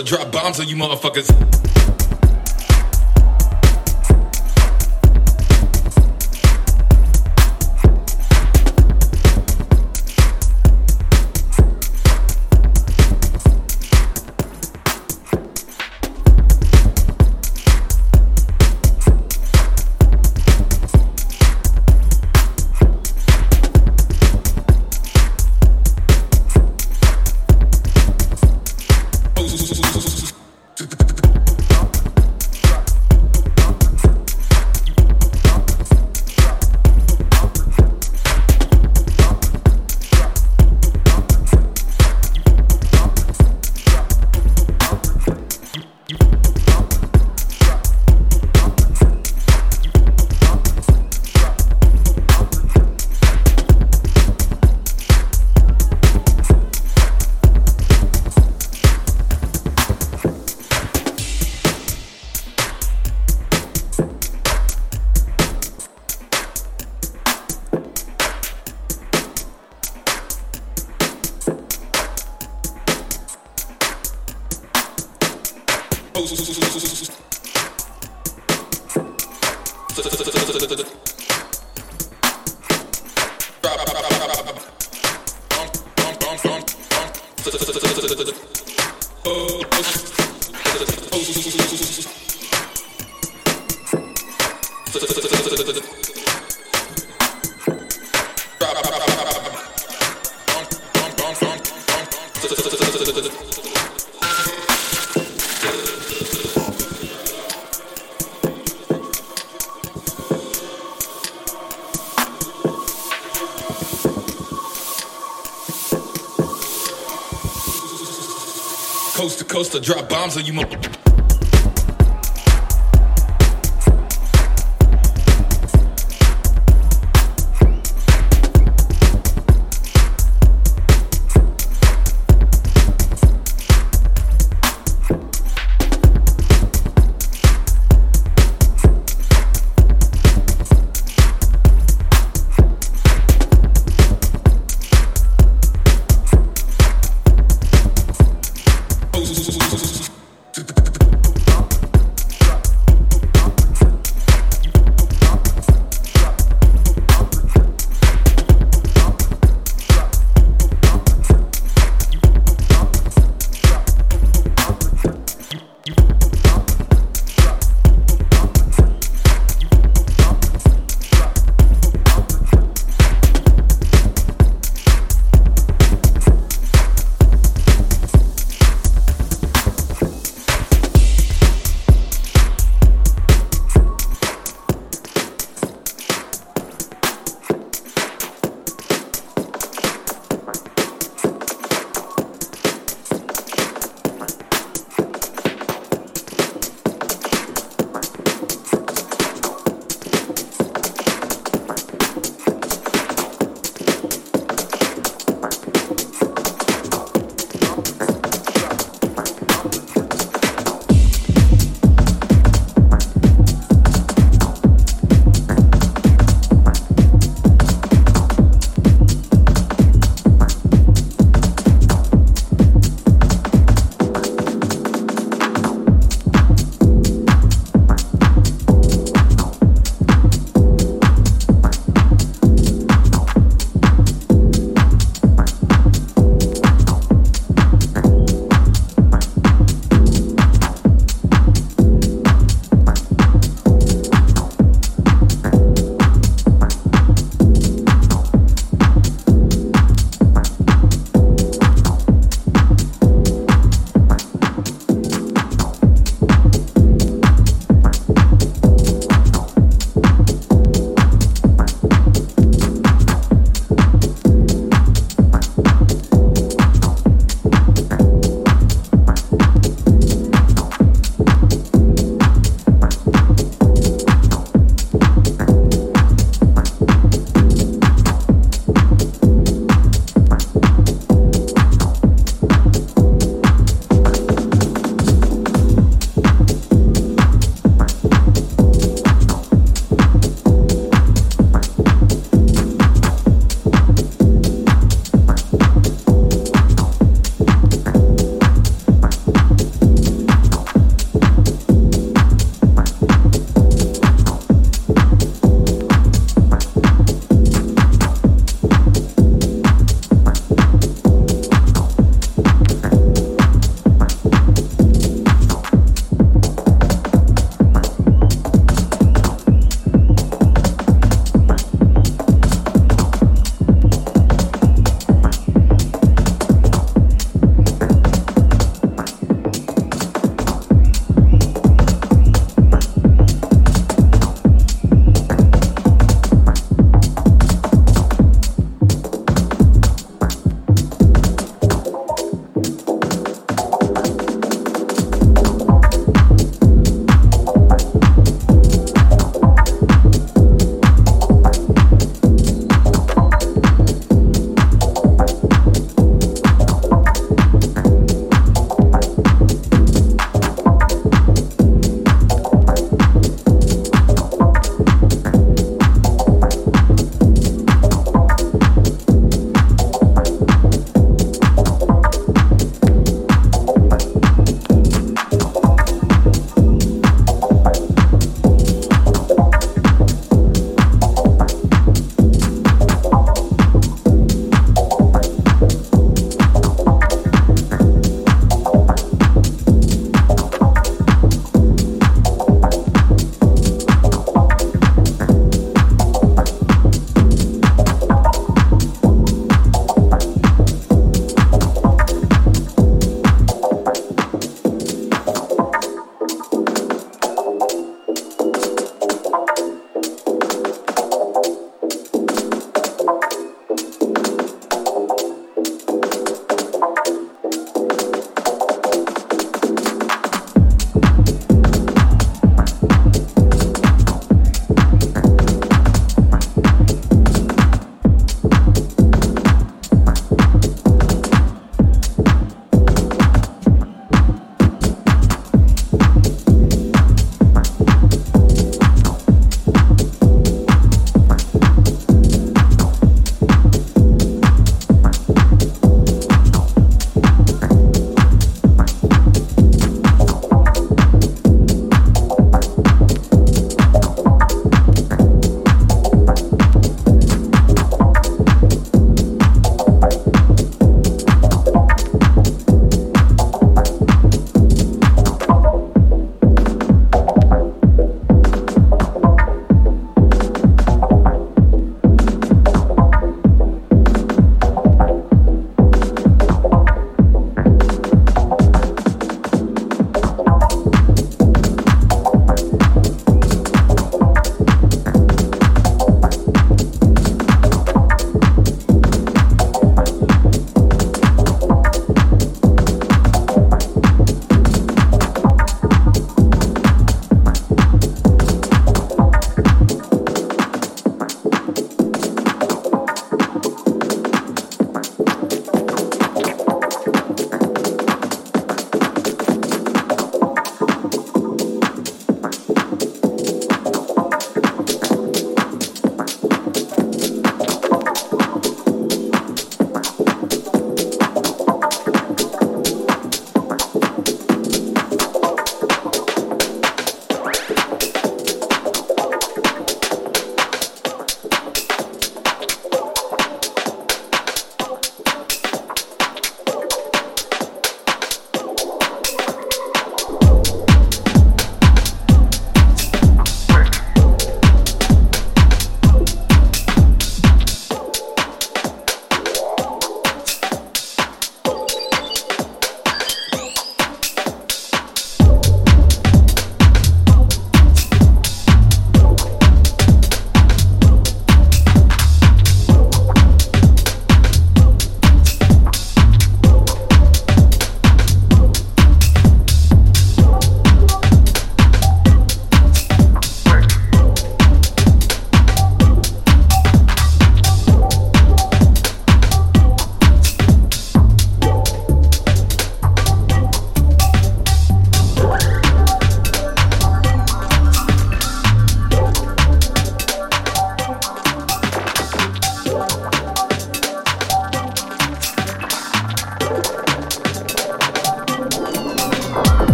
to drop bombs on you motherfuckers. Bombs on you mother.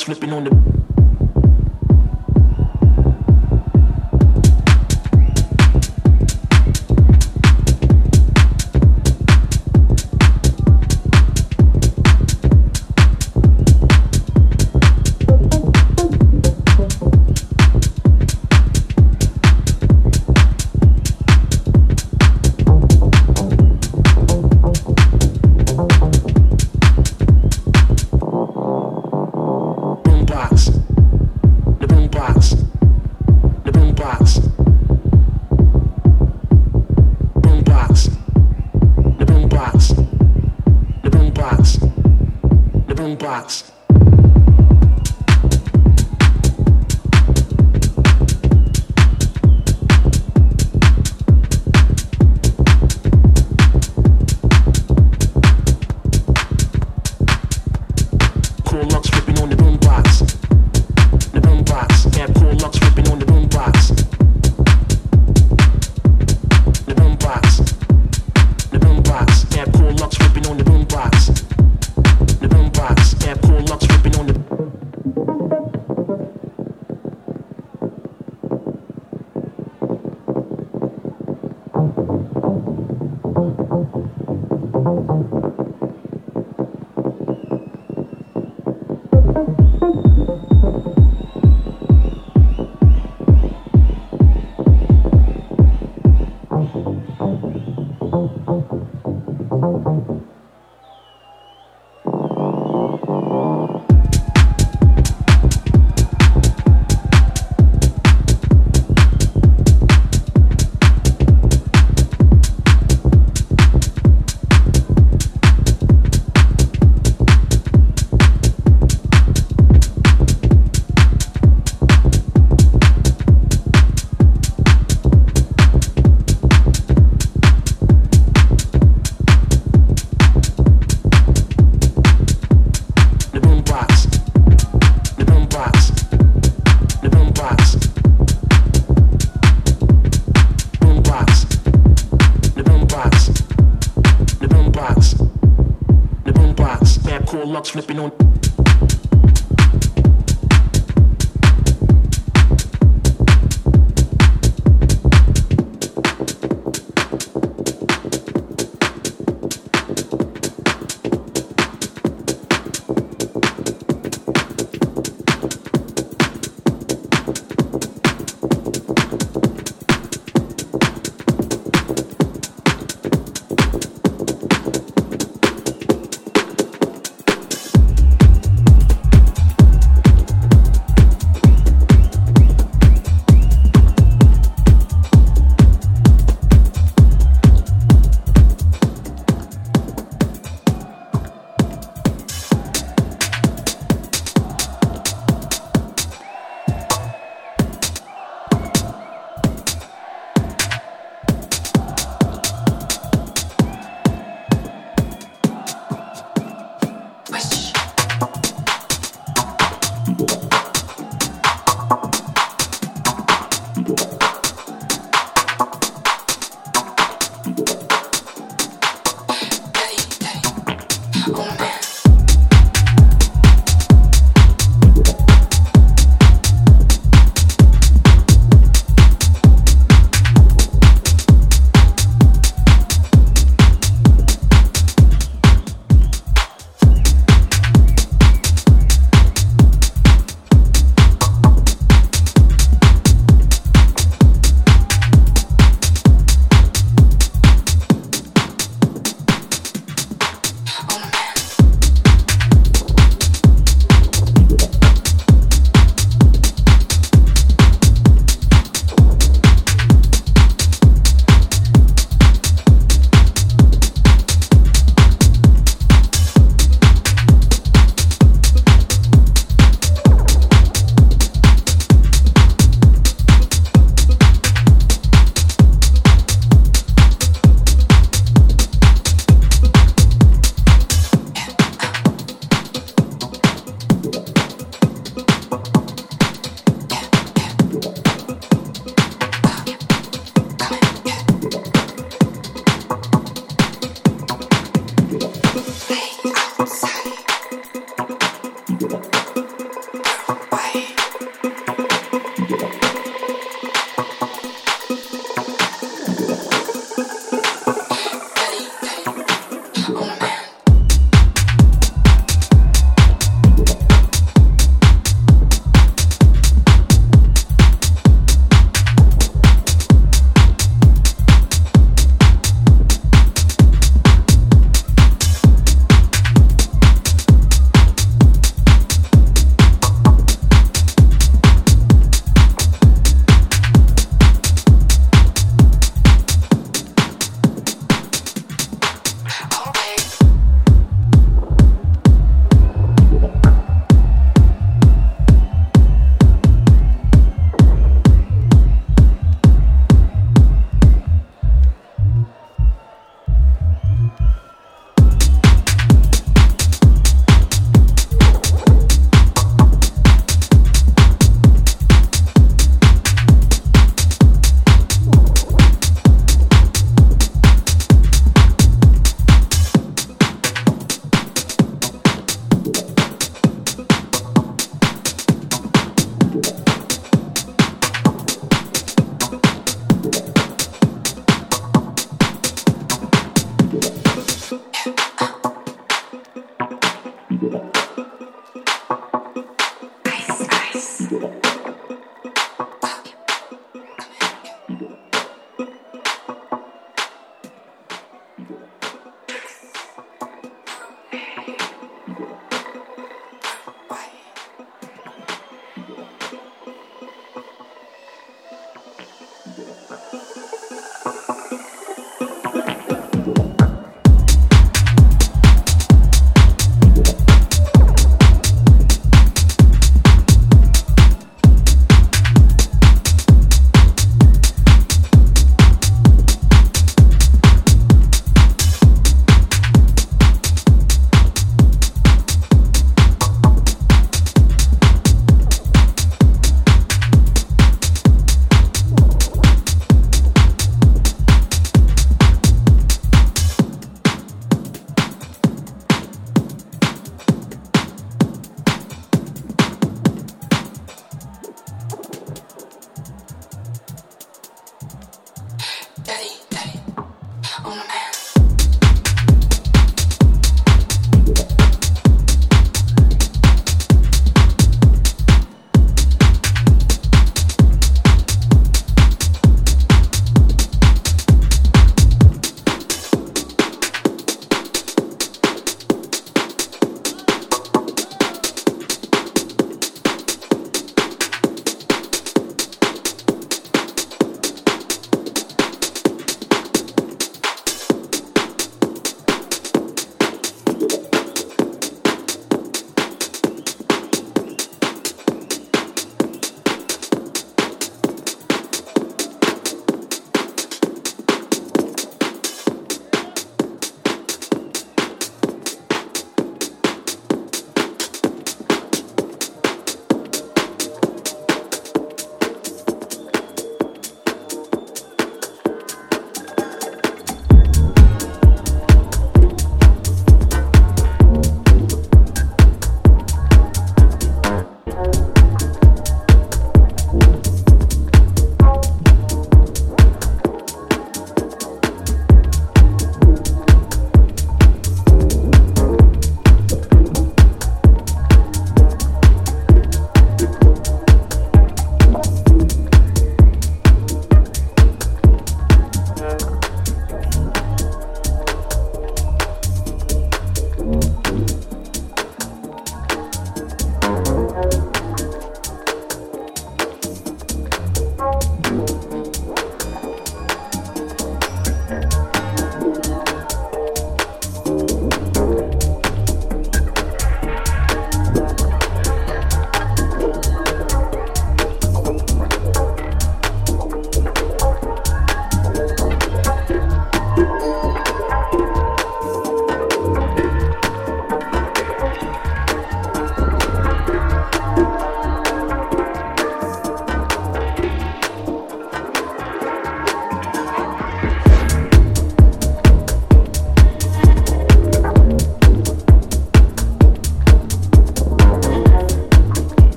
Flipping on the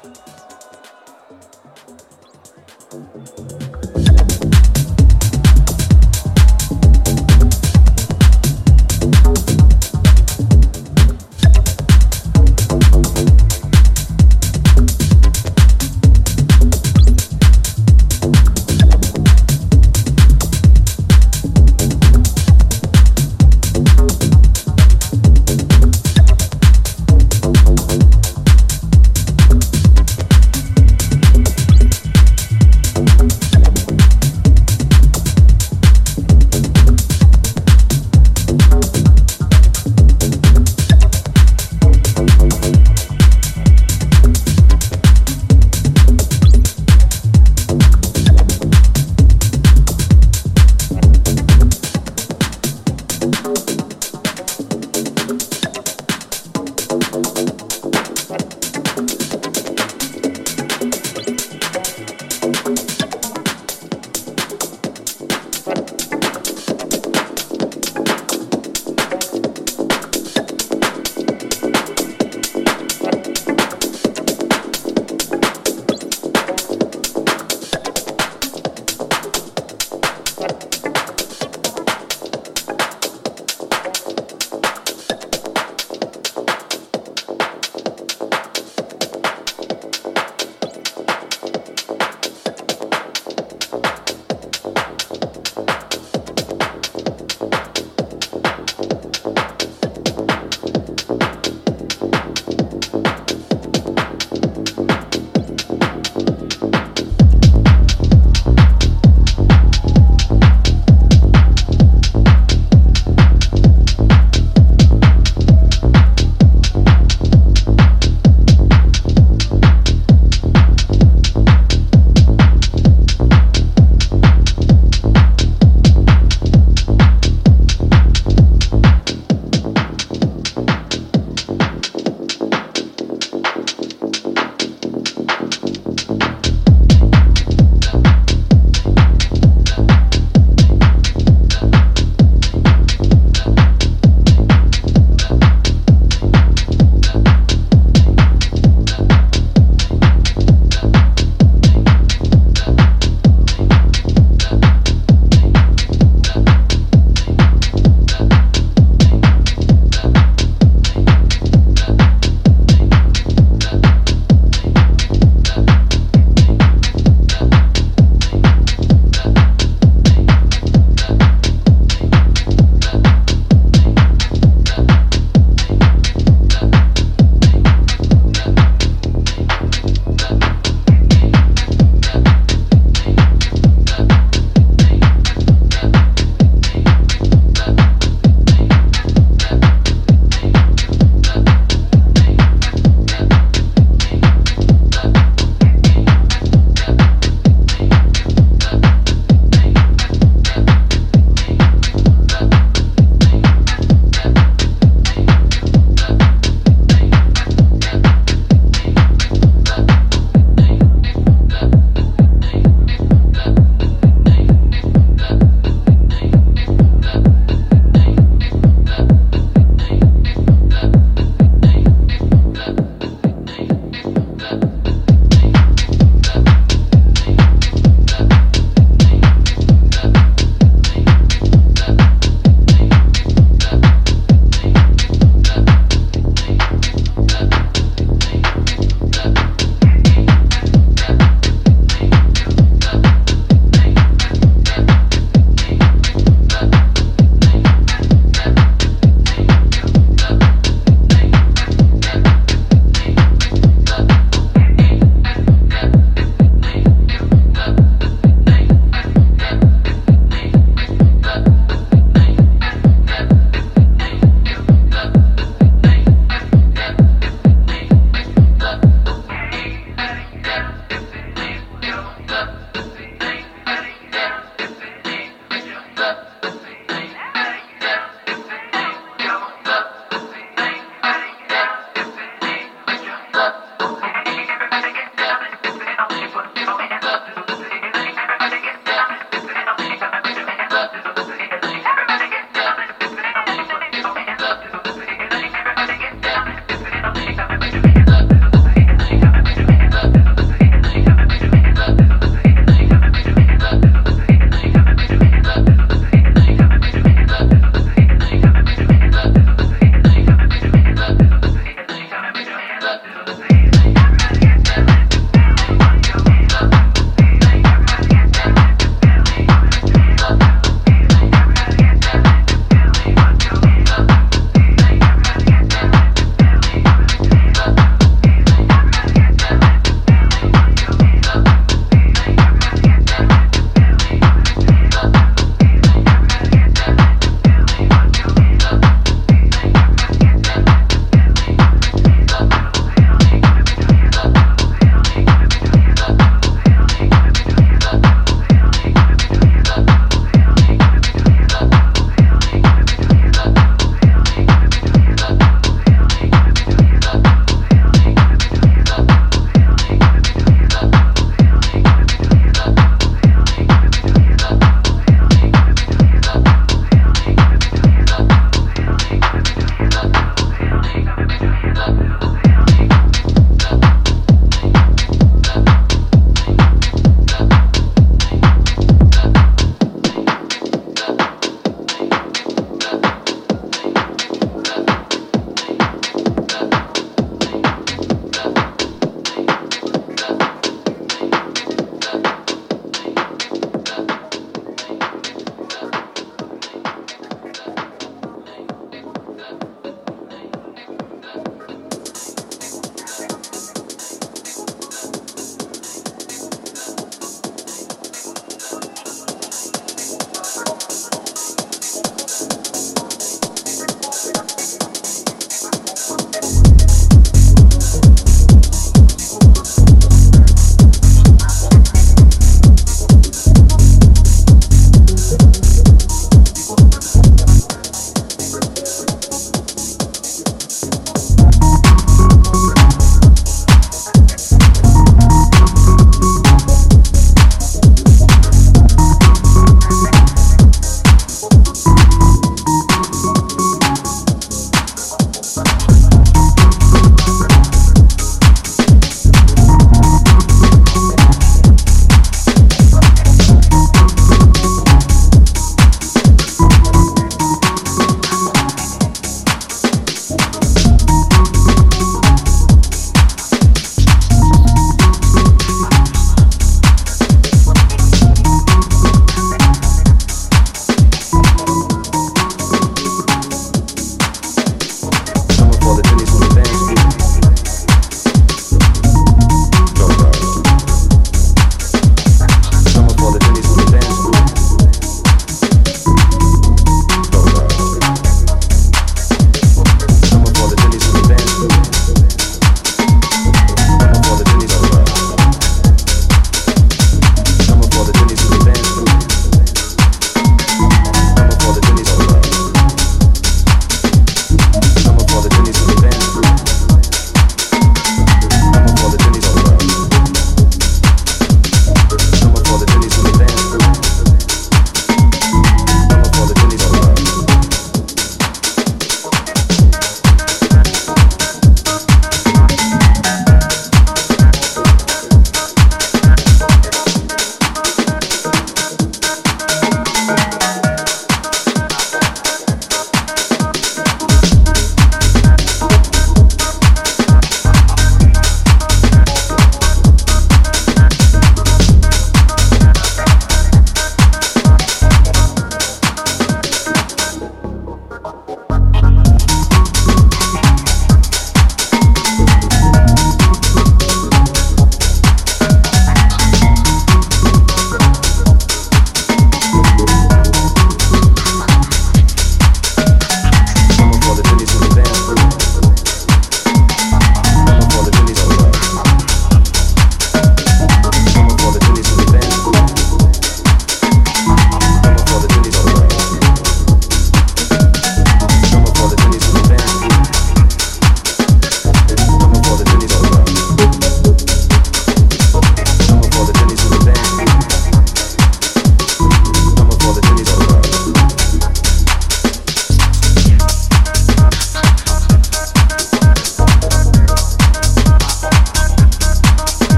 Thank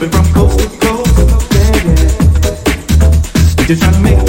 Jumping from coast to coast, yeah, yeah. Just trying to make